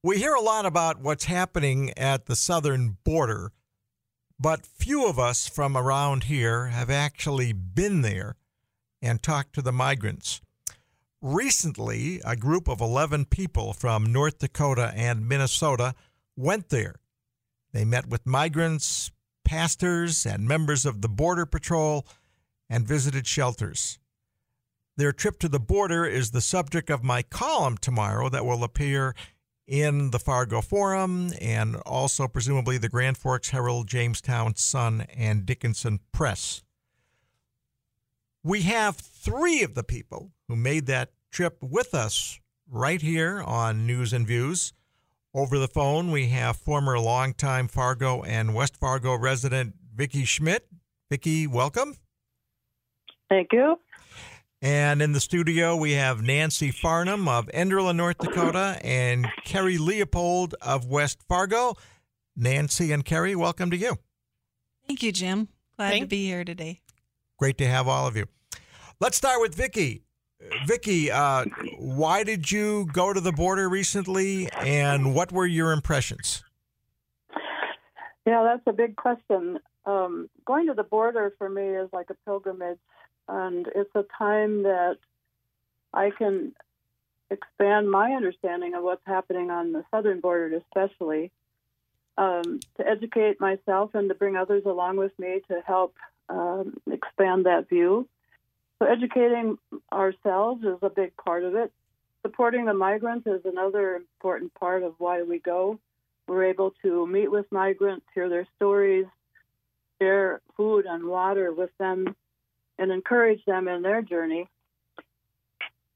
We hear a lot about what's happening at the southern border, but few of us from around here have actually been there and talked to the migrants. Recently, a group of 11 people from North Dakota and Minnesota went there. They met with migrants, pastors, and members of the Border Patrol and visited shelters. Their trip to the border is the subject of my column tomorrow that will appear in the Fargo Forum and also presumably the Grand Forks Herald, Jamestown Sun, and Dickinson Press. We have three of the people who made that trip with us right here on News and Views. Over the phone, we have former longtime Fargo and West Fargo resident Vicki Schmidt. Vicki, welcome. Thank you. And in the studio, we have Nancy Farnham of Enderlin, North Dakota, and Carrie Leopold of West Fargo. Nancy and Carrie, welcome to you. Thank you, Jim. Glad Thank- to be here today. Great to have all of you. Let's start with Vicki. Vicki, uh, why did you go to the border recently, and what were your impressions? Yeah, that's a big question. Um, going to the border for me is like a pilgrimage and it's a time that I can expand my understanding of what's happening on the southern border, especially um, to educate myself and to bring others along with me to help um, expand that view. So, educating ourselves is a big part of it. Supporting the migrants is another important part of why we go. We're able to meet with migrants, hear their stories, share food and water with them and encourage them in their journey.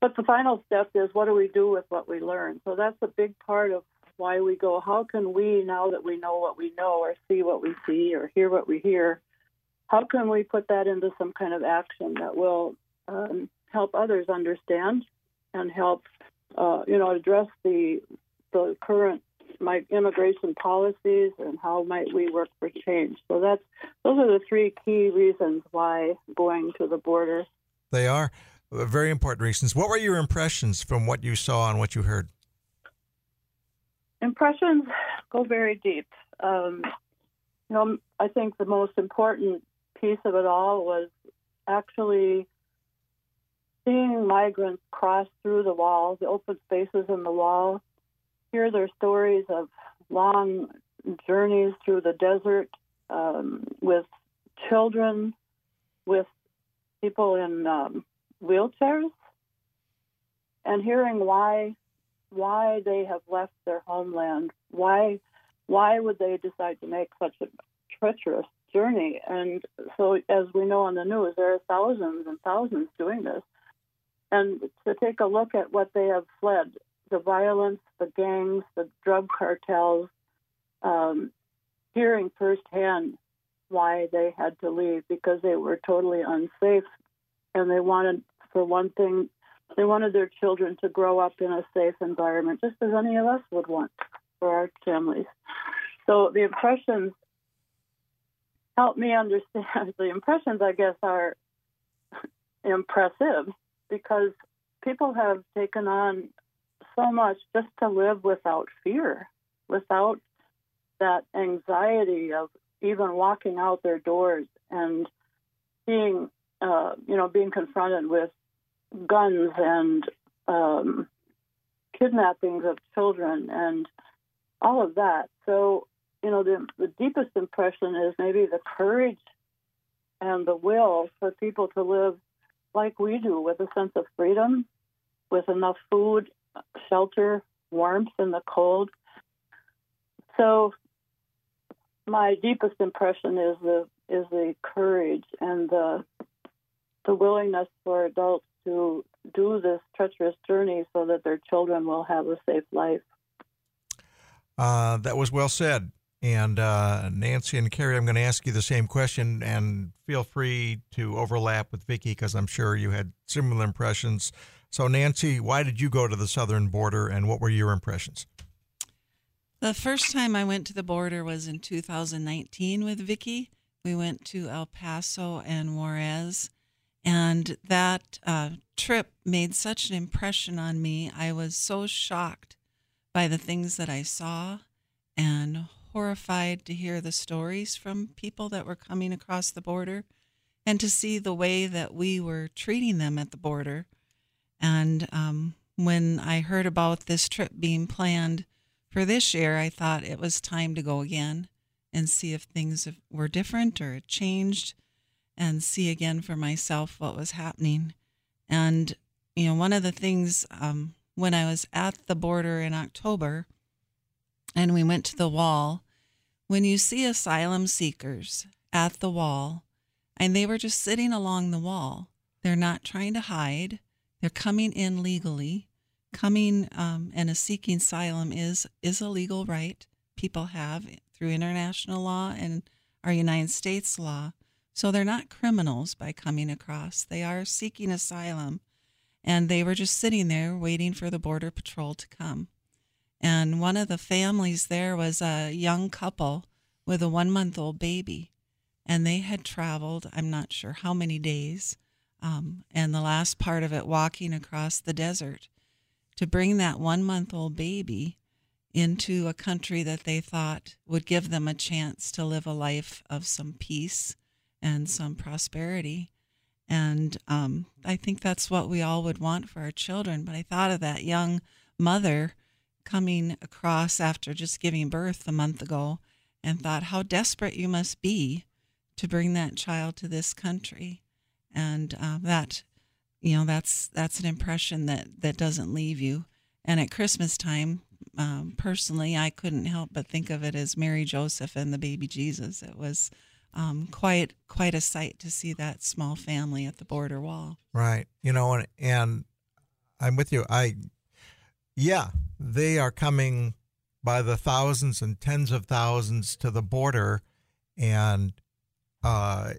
But the final step is what do we do with what we learn? So that's a big part of why we go. How can we, now that we know what we know, or see what we see, or hear what we hear, how can we put that into some kind of action that will um, help others understand and help, uh, you know, address the the current my immigration policies and how might we work for change. So that's those are the three key reasons why going to the border. They are very important reasons. What were your impressions from what you saw and what you heard? Impressions go very deep. Um, you know, I think the most important piece of it all was actually seeing migrants cross through the wall, the open spaces in the wall, hear their stories of long journeys through the desert um, with children, with people in um, wheelchairs, and hearing why why they have left their homeland, why why would they decide to make such a treacherous journey? And so, as we know on the news, there are thousands and thousands doing this. And to take a look at what they have fled the violence, the gangs, the drug cartels, um, hearing firsthand why they had to leave because they were totally unsafe. And they wanted, for one thing, they wanted their children to grow up in a safe environment, just as any of us would want for our families. So the impressions help me understand. The impressions, I guess, are impressive because people have taken on so much just to live without fear, without that anxiety of even walking out their doors and being, uh, you know, being confronted with guns and um, kidnappings of children and all of that. So, you know, the, the deepest impression is maybe the courage and the will for people to live like we do with a sense of freedom, with enough food shelter, warmth in the cold. So my deepest impression is the is the courage and the the willingness for adults to do this treacherous journey so that their children will have a safe life. Uh, that was well said. And uh, Nancy and Carrie, I'm going to ask you the same question, and feel free to overlap with Vicki because I'm sure you had similar impressions. So, Nancy, why did you go to the southern border, and what were your impressions? The first time I went to the border was in 2019 with Vicki. We went to El Paso and Juarez, and that uh, trip made such an impression on me. I was so shocked by the things that I saw and horrified to hear the stories from people that were coming across the border and to see the way that we were treating them at the border. And um, when I heard about this trip being planned for this year, I thought it was time to go again and see if things were different or changed and see again for myself what was happening. And, you know, one of the things um, when I was at the border in October and we went to the wall, when you see asylum seekers at the wall and they were just sitting along the wall, they're not trying to hide, they're coming in legally. Coming um, and a seeking asylum is is a legal right people have through international law and our United States law. So they're not criminals by coming across. They are seeking asylum. And they were just sitting there waiting for the Border Patrol to come. And one of the families there was a young couple with a one month old baby. And they had traveled, I'm not sure how many days, um, and the last part of it walking across the desert to bring that one month old baby into a country that they thought would give them a chance to live a life of some peace and some prosperity. And um, I think that's what we all would want for our children. But I thought of that young mother coming across after just giving birth a month ago and thought how desperate you must be to bring that child to this country. And uh, that, you know, that's that's an impression that that doesn't leave you. And at Christmas time, um, personally, I couldn't help but think of it as Mary Joseph and the baby Jesus. It was um, quite quite a sight to see that small family at the border wall. Right. You know, and, and I'm with you. I, yeah, they are coming by the thousands and tens of thousands to the border, and uh,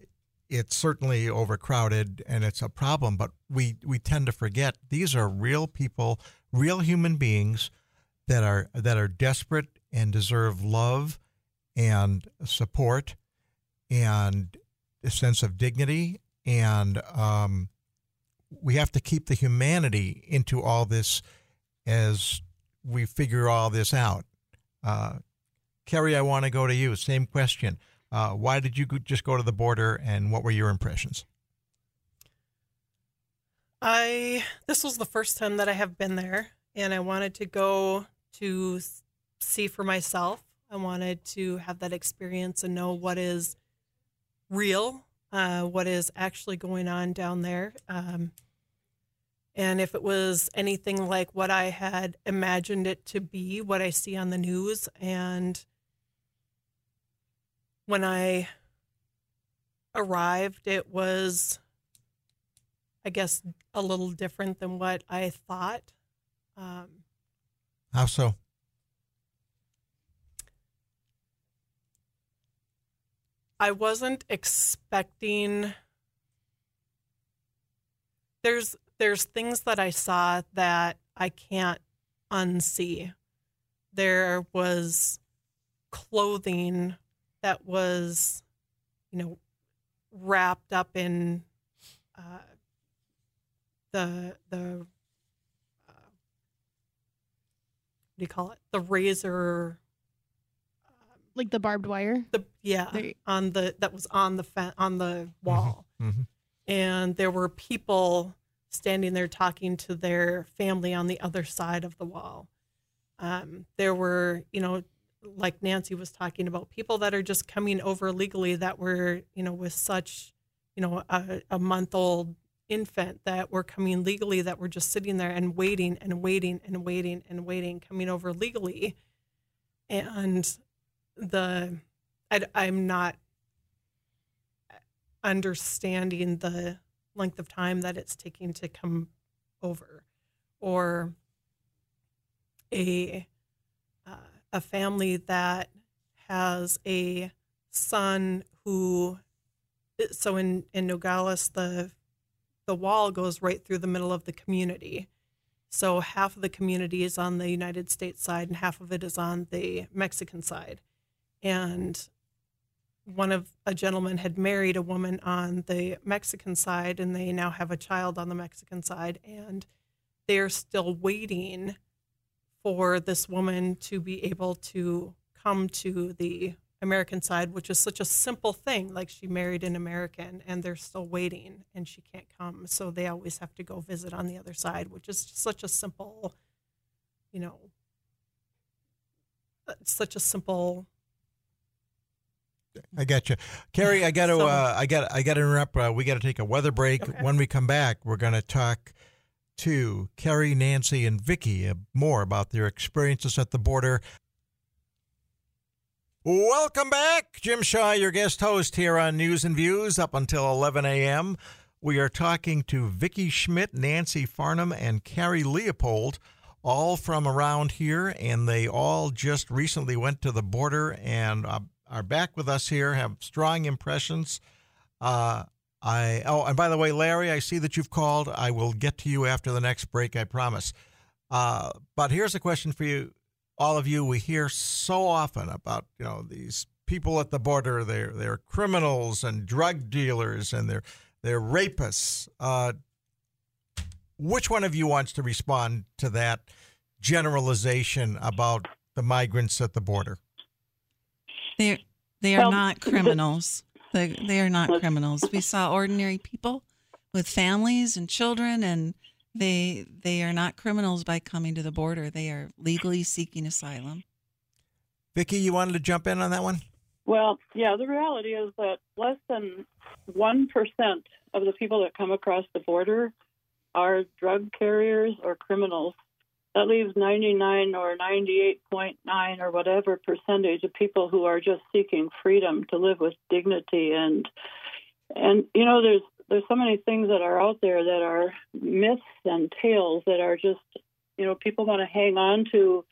it's certainly overcrowded and it's a problem. But we we tend to forget these are real people, real human beings that are that are desperate and deserve love and support and a sense of dignity and um, we have to keep the humanity into all this as we figure all this out. Uh, Carrie, I want to go to you. Same question. Uh, why did you just go to the border, and what were your impressions? I this was the first time that I have been there, and I wanted to go to see for myself. I wanted to have that experience and know what is real, uh, what is actually going on down there. Um, and if it was anything like what I had imagined it to be, what I see on the news. And when I arrived, it was, I guess, a little different than what I thought. Um, How so? I wasn't expecting there's there's things that I saw that I can't unsee. There was clothing that was, you know, wrapped up in uh, the the uh, what do you call it? The razor like the barbed wire. The yeah, There- on the that was on the fe- on the wall, Mhm. and there were people standing there talking to their family on the other side of the wall. Um, there were, you know, like Nancy was talking about, people that are just coming over legally that were, you know, with such, you know, a, a month old infant that were coming legally that were just sitting there and waiting and waiting and waiting and waiting, coming over legally. And the I, I'm not understanding the length of time that it's taking to come over, or a a family that has a son who so in in Nogales the the wall goes right through the middle of the community. So half of the community is on the United States side and half of it is on the Mexican side and one of a gentleman had married a woman on the Mexican side, and they now have a child on the Mexican side, and they're still waiting for this woman to be able to come to the American side, which is such a simple thing. Like she married an American and they're still waiting and she can't come. So they always have to go visit on the other side, which is such a simple, you know, such a simple. I got you, Carrie. I got to. So- uh, I got. I got to interrupt. Uh, we got to take a weather break. Okay. When we come back, we're going to talk to Carrie, Nancy, and Vicki uh, more about their experiences at the border. Welcome back, Jim Shaw, your guest host here on News and Views, up until 11 a.m. We are talking to Vicki Schmidt, Nancy Farnham, and Carrie Leopold, all from around here, and they all just recently went to the border and uh, are back with us here. Have strong impressions. Uh, I oh, and by the way, Larry, I see that you've called. I will get to you after the next break. I promise. Uh, but here's a question for you, all of you. We hear so often about you know these people at the border. They're they're criminals and drug dealers and they're they're rapists. Uh, which one of you wants to respond to that generalization about the migrants at the border? They they are Well, not the- criminals. They they are not criminals. We saw ordinary people with families and children, and they they are not criminals by coming to the border. They are legally seeking asylum. Vicki, you wanted to jump in on that one? Well, yeah, the reality is that less than 1% of the people that come across the border are drug carriers or criminals. That leaves 99 or 98.9 or whatever percentage of people who are just seeking freedom to live with dignity and and you know there's there's so many things that are out there that are myths and tales that are just you know people want to hang on to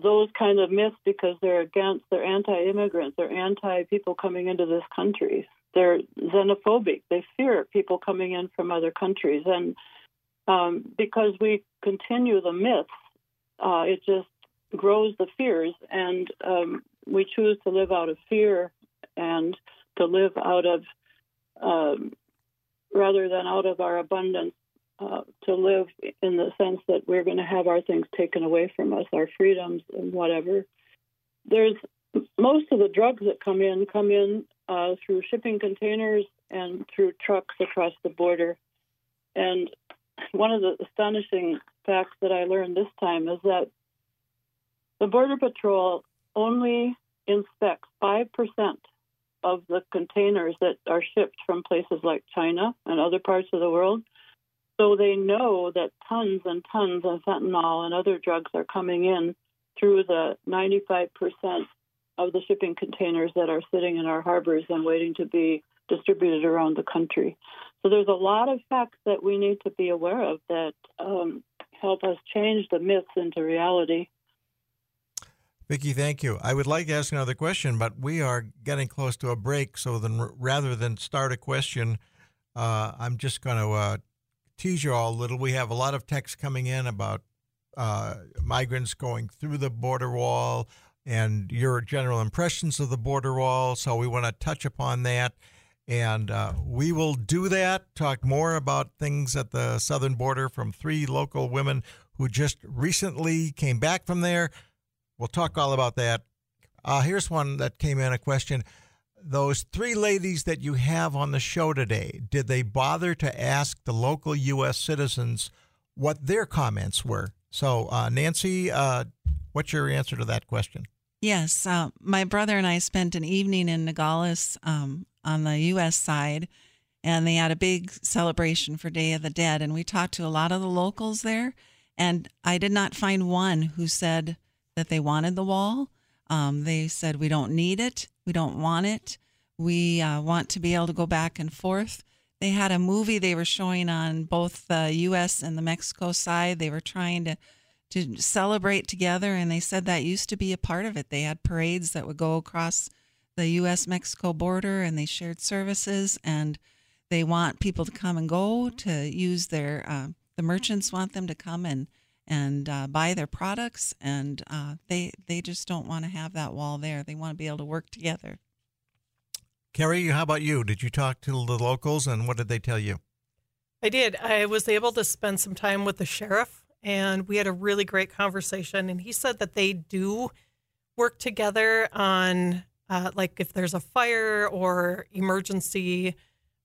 those kind of myths because they're against, they're anti-immigrant, they're anti-people coming into this country. They're xenophobic. They fear people coming in from other countries, and um, because we continue the myths, uh, it just grows the fears, and um, we choose to live out of fear and to live out of um, rather than out of our abundance uh, to live in the sense that we're going to have our things taken away from us, our freedoms and whatever. There's most of the drugs that come in come in uh, through shipping containers and through trucks across the border. And one of the astonishing facts that I learned this time is that the Border Patrol only inspects 5% of the containers that are shipped from places like China and other parts of the world. So they know that tons and tons of fentanyl and other drugs are coming in through the 95% of the shipping containers that are sitting in our harbors and waiting to be distributed around the country. So there's a lot of facts that we need to be aware of that um, help us change the myths into reality. Vicki, thank you. I would like to ask another question, but we are getting close to a break. So then, rather than start a question, uh, I'm just going to uh, tease you all a little. We have a lot of texts coming in about uh, migrants going through the border wall and your general impressions of the border wall. So we want to touch upon that. And uh, we will do that, talk more about things at the southern border from three local women who just recently came back from there. We'll talk all about that. Uh, here's one that came in a question. Those three ladies that you have on the show today, did they bother to ask the local U.S. citizens what their comments were? So, uh, Nancy, uh, what's your answer to that question? Yes, uh, my brother and I spent an evening in Nogales um, on the U.S. side, and they had a big celebration for Day of the Dead. And we talked to a lot of the locals there, and I did not find one who said that they wanted the wall. Um, they said, We don't need it, we don't want it, we uh, want to be able to go back and forth. They had a movie they were showing on both the U.S. and the Mexico side. They were trying to to celebrate together and they said that used to be a part of it they had parades that would go across the US Mexico border and they shared services and they want people to come and go to use their uh, the merchants want them to come and and uh, buy their products and uh, they they just don't want to have that wall there they want to be able to work together Carrie, how about you? Did you talk to the locals and what did they tell you? I did. I was able to spend some time with the sheriff and we had a really great conversation. And he said that they do work together on, uh, like, if there's a fire or emergency,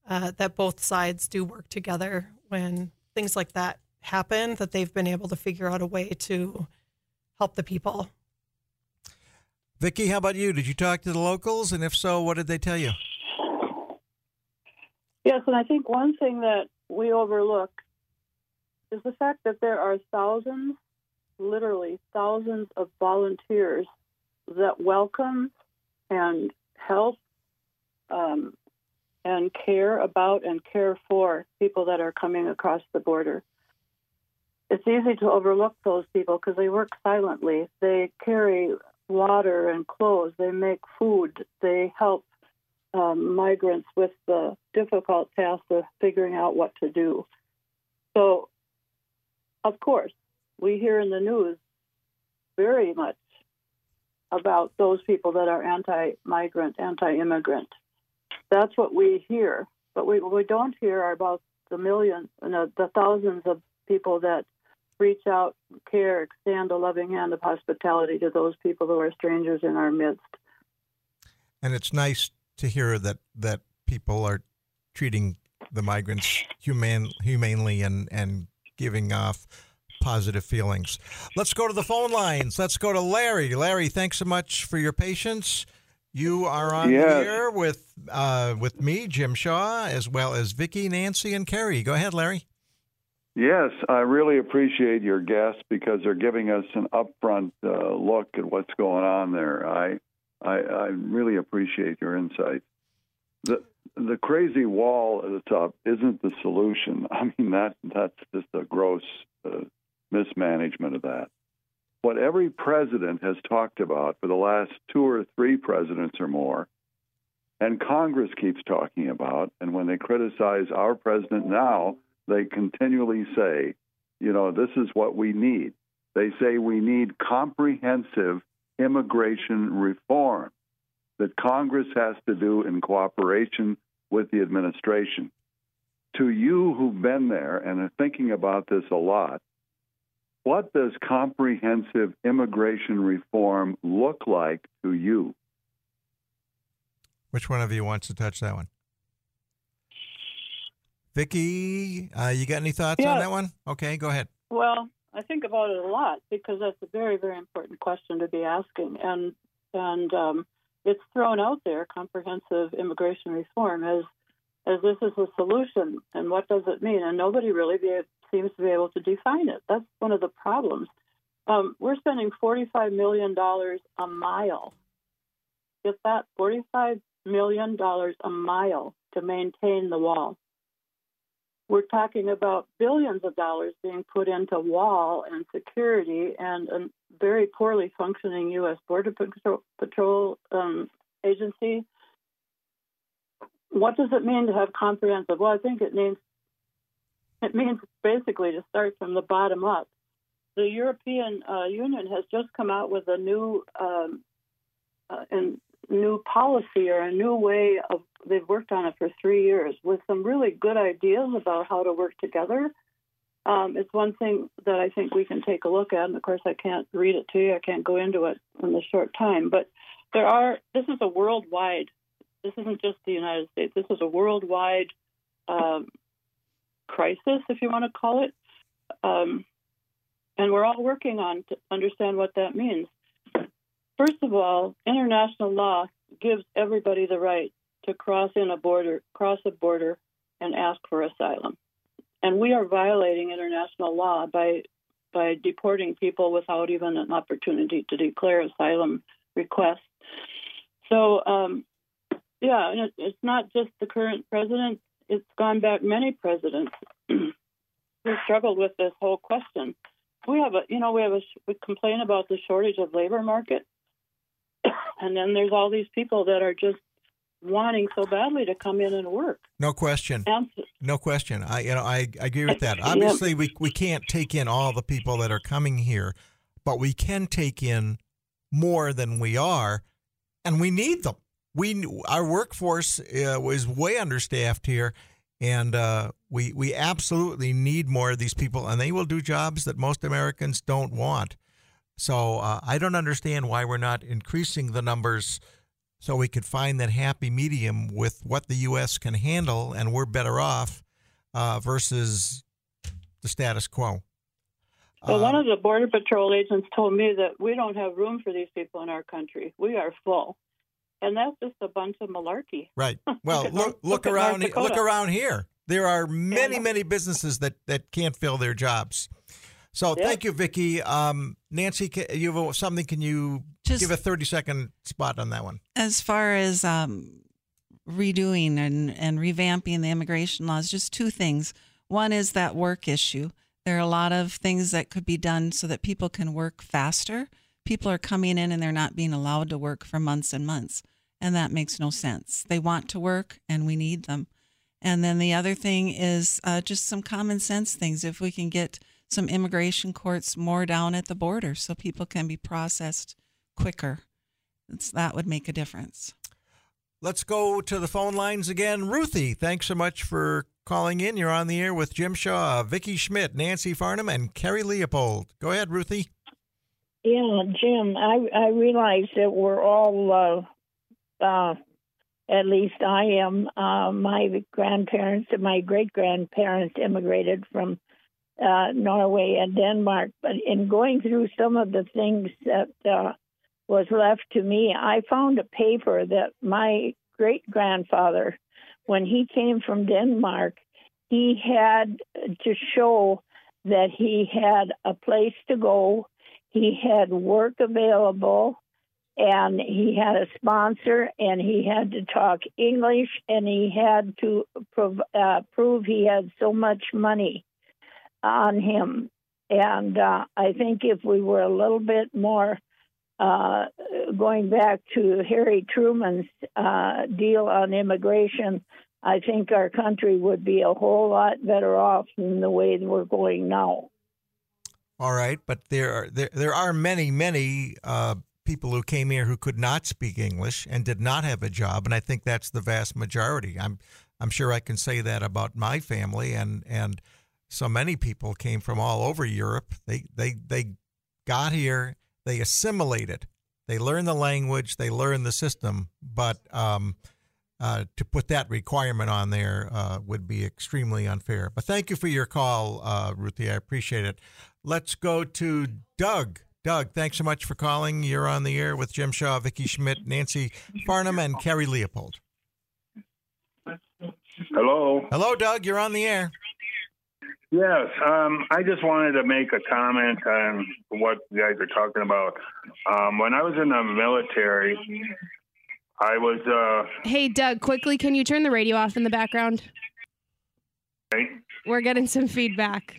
uh, that both sides do work together when things like that happen, that they've been able to figure out a way to help the people. Vicki, how about you? Did you talk to the locals? And if so, what did they tell you? Yes, and I think one thing that we overlook is the fact that there are thousands, literally thousands of volunteers that welcome and help um, and care about and care for people that are coming across the border. It's easy to overlook those people because they work silently. They carry water and clothes, they make food, they help um, migrants with the difficult task of figuring out what to do. So, of course, we hear in the news very much about those people that are anti migrant, anti immigrant. That's what we hear. But we, we don't hear about the millions, you know, the thousands of people that reach out, care, extend a loving hand of hospitality to those people who are strangers in our midst. And it's nice to hear that that people are treating the migrants human humanely and and giving off positive feelings. Let's go to the phone lines. Let's go to Larry. Larry, thanks so much for your patience. You are on Yes. here with uh, with me, Jim Shaw, as well as Vicki, Nancy, and Carrie. Go ahead, Larry. Yes, I really appreciate your guests because they're giving us an upfront uh, look at what's going on there. I, I, I really appreciate your insight. The the crazy wall at the top isn't the solution. I mean that that's just a gross uh, mismanagement of that. What every president has talked about for the last two or three presidents or more, and Congress keeps talking about, and when they criticize our president now, they continually say, you know, this is what we need. They say we need comprehensive immigration reform that Congress has to do in cooperation with the administration. To you who've been there and are thinking about this a lot, what does comprehensive immigration reform look like to you? Which one of you wants to touch that one? Vicki, uh, you got any thoughts on that one? Okay, go ahead. Well, I think about it a lot because that's a very, very important question to be asking, and and um, it's thrown out there, comprehensive immigration reform, as as this is a solution, and what does it mean? And nobody really be, seems to be able to define it. That's one of the problems. Um, we're spending forty-five million dollars a mile. Get that? Forty-five million dollars a mile to maintain the wall we're talking about billions of dollars being put into wall and security and a very poorly functioning U.S. Border Patrol, Patrol um, agency. What does it mean to have comprehensive? Well, I think it means it means basically to start from the bottom up. The European uh, Union has just come out with a new um, uh, and new policy or a new way of they've worked on it for three years with some really good ideas about how to work together. Um, it's one thing that I think we can take a look at, and of course I can't read it to you. I can't go into it in the short time, but there are. This is a worldwide. This isn't just the United States. This is a worldwide um, crisis, if you want to call it, um, and we're all working on to understand what that means. First of all, international law gives everybody the right to cross in a border, cross a border, and ask for asylum. And we are violating international law by by deporting people without even an opportunity to declare asylum requests. So, um, yeah, and it's not just the current president; it's gone back many presidents who struggled with this whole question. We have a, you know, we have a we complain about the shortage of labor market, and then there's all these people that are just wanting so badly to come in and work. No question. No question. I you know I, I agree with that. Yeah. Obviously, we we can't take in all the people that are coming here, but we can take in more than we are, and we need them. We our workforce uh, is way understaffed here, and uh, We we absolutely need more of these people, and they will do jobs that most Americans don't want. So uh, I don't understand why we're not increasing the numbers so we could find that happy medium with what the U.S. can handle, and we're better off uh, versus the status quo. Well, one Um, of the Border Patrol agents told me that we don't have room for these people in our country. We are full. And that's just a bunch of malarkey. Right. Well, look look look around look around here. There are many Yeah. many businesses that that can't fill their jobs. So Yeah. thank you, Vicki. Um, Nancy, ca- you have something? Can you Just- give a thirty second spot on that one? as far as um, redoing and, and revamping the immigration laws, just two things. One is that work issue. There are a lot of things that could be done so that people can work faster. People are coming in and they're not being allowed to work for months and months. And that makes no sense. They want to work and we need them. And then the other thing is uh, just some common sense things. If we can get some immigration courts more down at the border so people can be processed quicker, it's, that would make a difference. Let's go to the phone lines again. Ruthie, thanks so much for calling in. You're on the air with Jim Shaw, Vicki Schmidt, Nancy Farnham, and Carrie Leopold. Go ahead, Ruthie. Yeah, Jim, I I realize that we're all, uh, uh, at least I am. Uh, my grandparents and my great grandparents immigrated from uh, Norway and Denmark. But in going through some of the things that uh, was left to me, I found a paper that my great grandfather, when he came from Denmark, he had to show that he had a place to go he had work available and he had a sponsor and he had to talk english and he had to prov- uh, prove he had so much money on him. And uh, i think if we were a little bit more uh, going back to harry truman's uh, deal on immigration i think our country would be a whole lot better off than the way we're going now All right, but there are there, there are many many uh, people who came here who could not speak English and did not have a job, and I think that's the vast majority. I'm I'm sure I can say that about my family, and and so many people came from all over Europe. They they they got here, they assimilated, they learned the language, they learned the system, but um, uh, to put that requirement on there uh, would be extremely unfair. But thank you for your call, uh, Ruthie. I appreciate it. Let's go to Doug. Doug, thanks so much for calling. You're on the air with Jim Shaw, Vicki Schmidt, Nancy Farnham, and Carrie Leopold. Hello. Hello, Doug. You're on the air. Yes, um, I just wanted to make a comment on what you guys are talking about. Um, when I was in the military, I was uh, Hey, Doug, quickly, can you turn the radio off in the background? right? We're getting some feedback.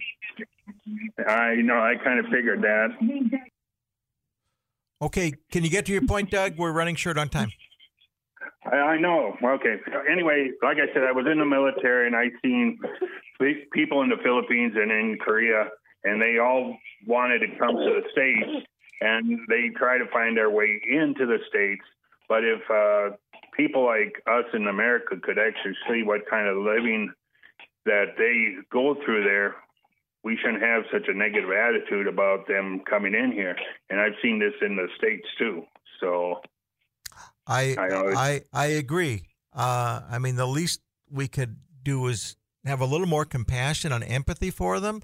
I you know I kind of figured that. Okay, can you get to your point, Doug? We're running short on time. I, I know. Okay. Anyway, like I said, I was in the military and I seen people in the Philippines and in Korea, and they all wanted to come to the states, and they try to find their way into the states. But if uh, people like us in America could actually see what kind of living that they go through there, we shouldn't have such a negative attitude about them coming in here. And I've seen this in the states too. So. I I know. I I agree. Uh, I mean, the least we could do is have a little more compassion and empathy for them,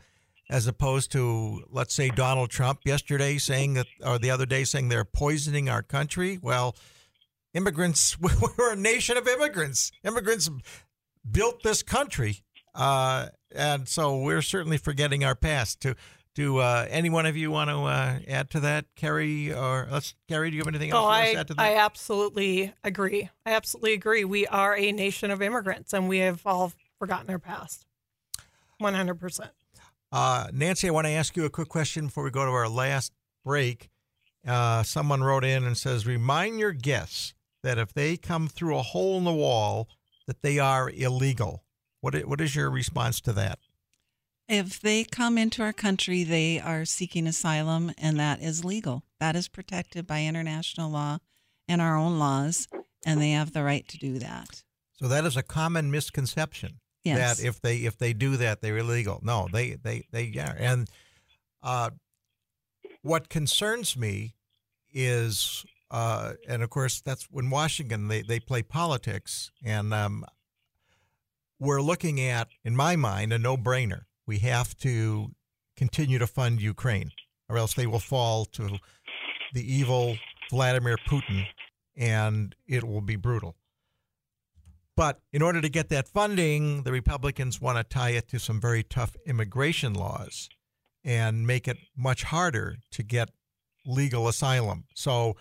as opposed to let's say Donald Trump yesterday saying that, or the other day saying they're poisoning our country. Well, immigrants, we're a nation of immigrants. Immigrants built this country, uh, and so we're certainly forgetting our past. To do uh, any one of you want to uh, add to that, Carrie? Or let's Carrie, do you have anything else Oh, I, to add to that? I absolutely agree. I absolutely agree. We are a nation of immigrants and we have all forgotten our past. 100%. Uh, Nancy, I want to ask you a quick question before we go to our last break. Uh, someone wrote in and says, "Remind your guests that if they come through a hole in the wall, that they are illegal." What what is your response to that? If they come into our country, they are seeking asylum, and that is legal. That is protected by international law and our own laws, and they have the right to do that. So that is a common misconception. Yes. that if they if they do that they're illegal. No, they they they yeah. And uh, what concerns me is, uh, and of course that's when Washington they they play politics, and um, we're looking at, in my mind, a no brainer. We have to continue to fund Ukraine, or else they will fall to the evil Vladimir Putin, and it will be brutal. But in order to get that funding, the Republicans want to tie it to some very tough immigration laws and make it much harder to get legal asylum. So,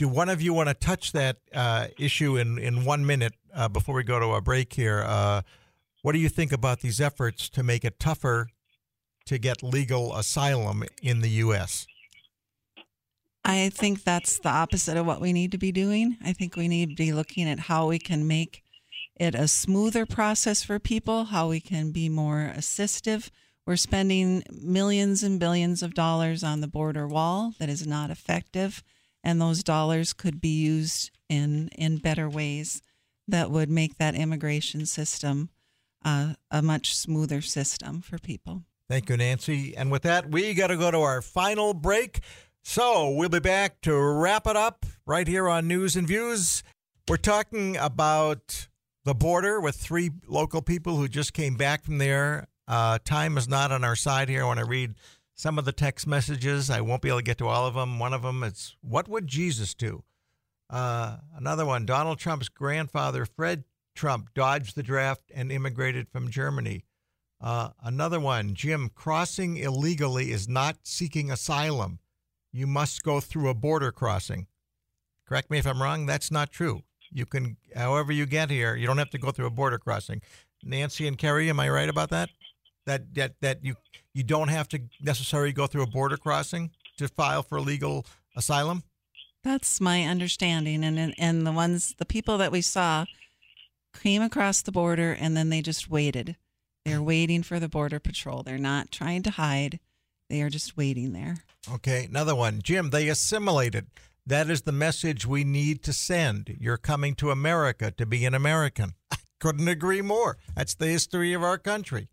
do one of you want to touch that uh, issue in, in one minute uh, before we go to a break here? Uh, what do you think about these efforts to make it tougher to get legal asylum in the U.S.? I think that's the opposite of what we need to be doing. I think we need to be looking at how we can make it a smoother process for people, how we can be more assistive. We're spending millions and billions of dollars on the border wall that is not effective, and those dollars could be used in in better ways that would make that immigration system uh, a much smoother system for people. Thank you, Nancy. And with that, we got to go to our final break. So we'll be back to wrap it up right here on News and Views. We're talking about the border with three local people who just came back from there. Uh, time is not on our side here. I want to read some of the text messages. I won't be able to get to all of them. One of them is, What would Jesus do? Uh, another one, Donald Trump's grandfather, Fred Trump, dodged the draft and immigrated from Germany. Uh, another one, Jim, crossing illegally is not seeking asylum. You must go through a border crossing. Correct me if I'm wrong. That's not true. You can, however you get here, you don't have to go through a border crossing. Nancy and Carrie, am I right about that? That that that you you don't have to necessarily go through a border crossing to file for legal asylum. That's my understanding, and and- the ones the people that we saw came across the border and then they just waited. They're waiting for the border patrol. They're not trying to hide. They are just waiting there. Okay, another one. Jim, they assimilated. That is the message we need to send. You're coming to America to be an American. I couldn't agree more. That's the history of our country.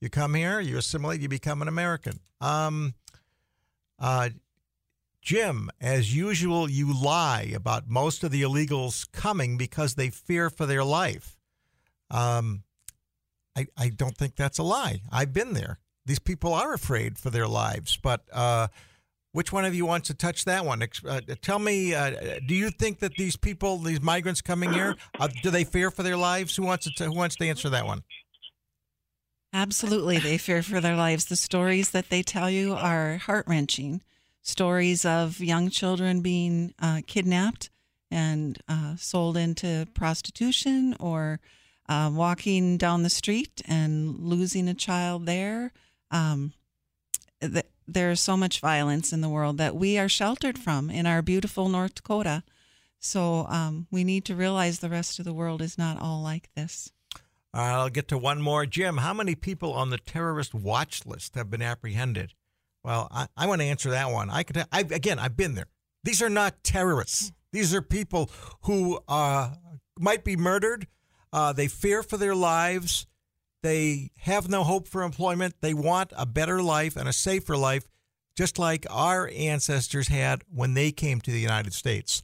You come here, you assimilate, you become an American. Um, uh, Jim, as usual, you lie about most of the illegals coming because they fear for their life. Um, I, I don't think that's a lie. I've been there. These people are afraid for their lives. But uh, which one of you wants to touch that one? Uh, tell me, uh, do you think that these people, these migrants coming here, uh, do they fear for their lives? Who wants to? Who wants to answer that one? Absolutely, they fear for their lives. The stories that they tell you are heart wrenching. Stories of young children being uh, kidnapped and uh, sold into prostitution or uh, walking down the street and losing a child there. Um, th- there's so much violence in the world that we are sheltered from in our beautiful North Dakota. So um, we need to realize the rest of the world is not all like this. I'll get to one more. Jim, how many people on the terrorist watch list have been apprehended? Well, I, I want to answer that one. I could, I, again, I've been there. These are not terrorists. These are people who uh, might be murdered. Uh, they fear for their lives. They have no hope for employment. They want a better life and a safer life, just like our ancestors had when they came to the United States.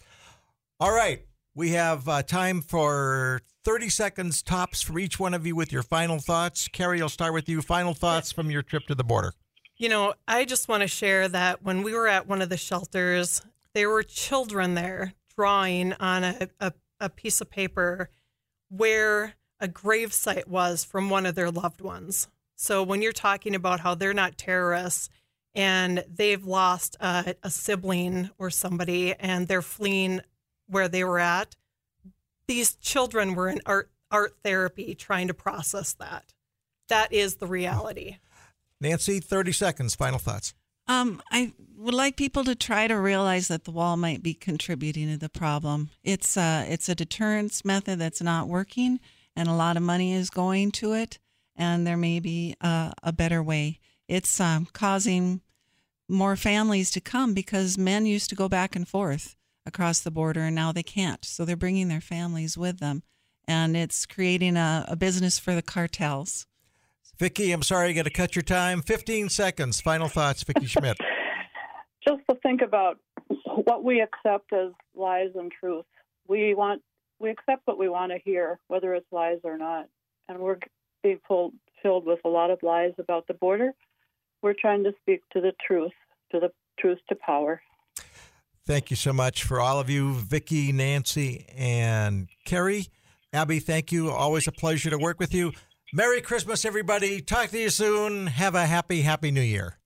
All right. We have uh, time for 30 seconds tops for each one of you with your final thoughts. Carrie, I'll start with you. Final thoughts from your trip to the border. You know, I just want to share that when we were at one of the shelters, there were children there drawing on a, a, a piece of paper where a grave site was from one of their loved ones. So when you're talking about how they're not terrorists and they've lost a, a sibling or somebody and they're fleeing where they were at, these children were in art art therapy trying to process that. That is the reality. Nancy, 30 seconds. Final thoughts. Um, I would like people to try to realize that the wall might be contributing to the problem. It's a, it's a deterrence method that's not working, and a lot of money is going to it, and there may be a, a better way. It's um, causing more families to come because men used to go back and forth across the border, and now they can't. So they're bringing their families with them. and it's creating a, a business for the cartels. Vicki, I'm sorry I got to cut your time. 15 seconds. Final thoughts, Vicki Schmidt. Just to think about what we accept as lies and truth. We want we accept what we want to hear, whether it's lies or not. And we're being full, filled with a lot of lies about the border. We're trying to speak to the truth, to the truth to power. Thank you so much for all of you, Vicki, Nancy, and Carrie. Abby, thank you. Always a pleasure to work with you. Merry Christmas, everybody. Talk to you soon. Have a happy, happy new year.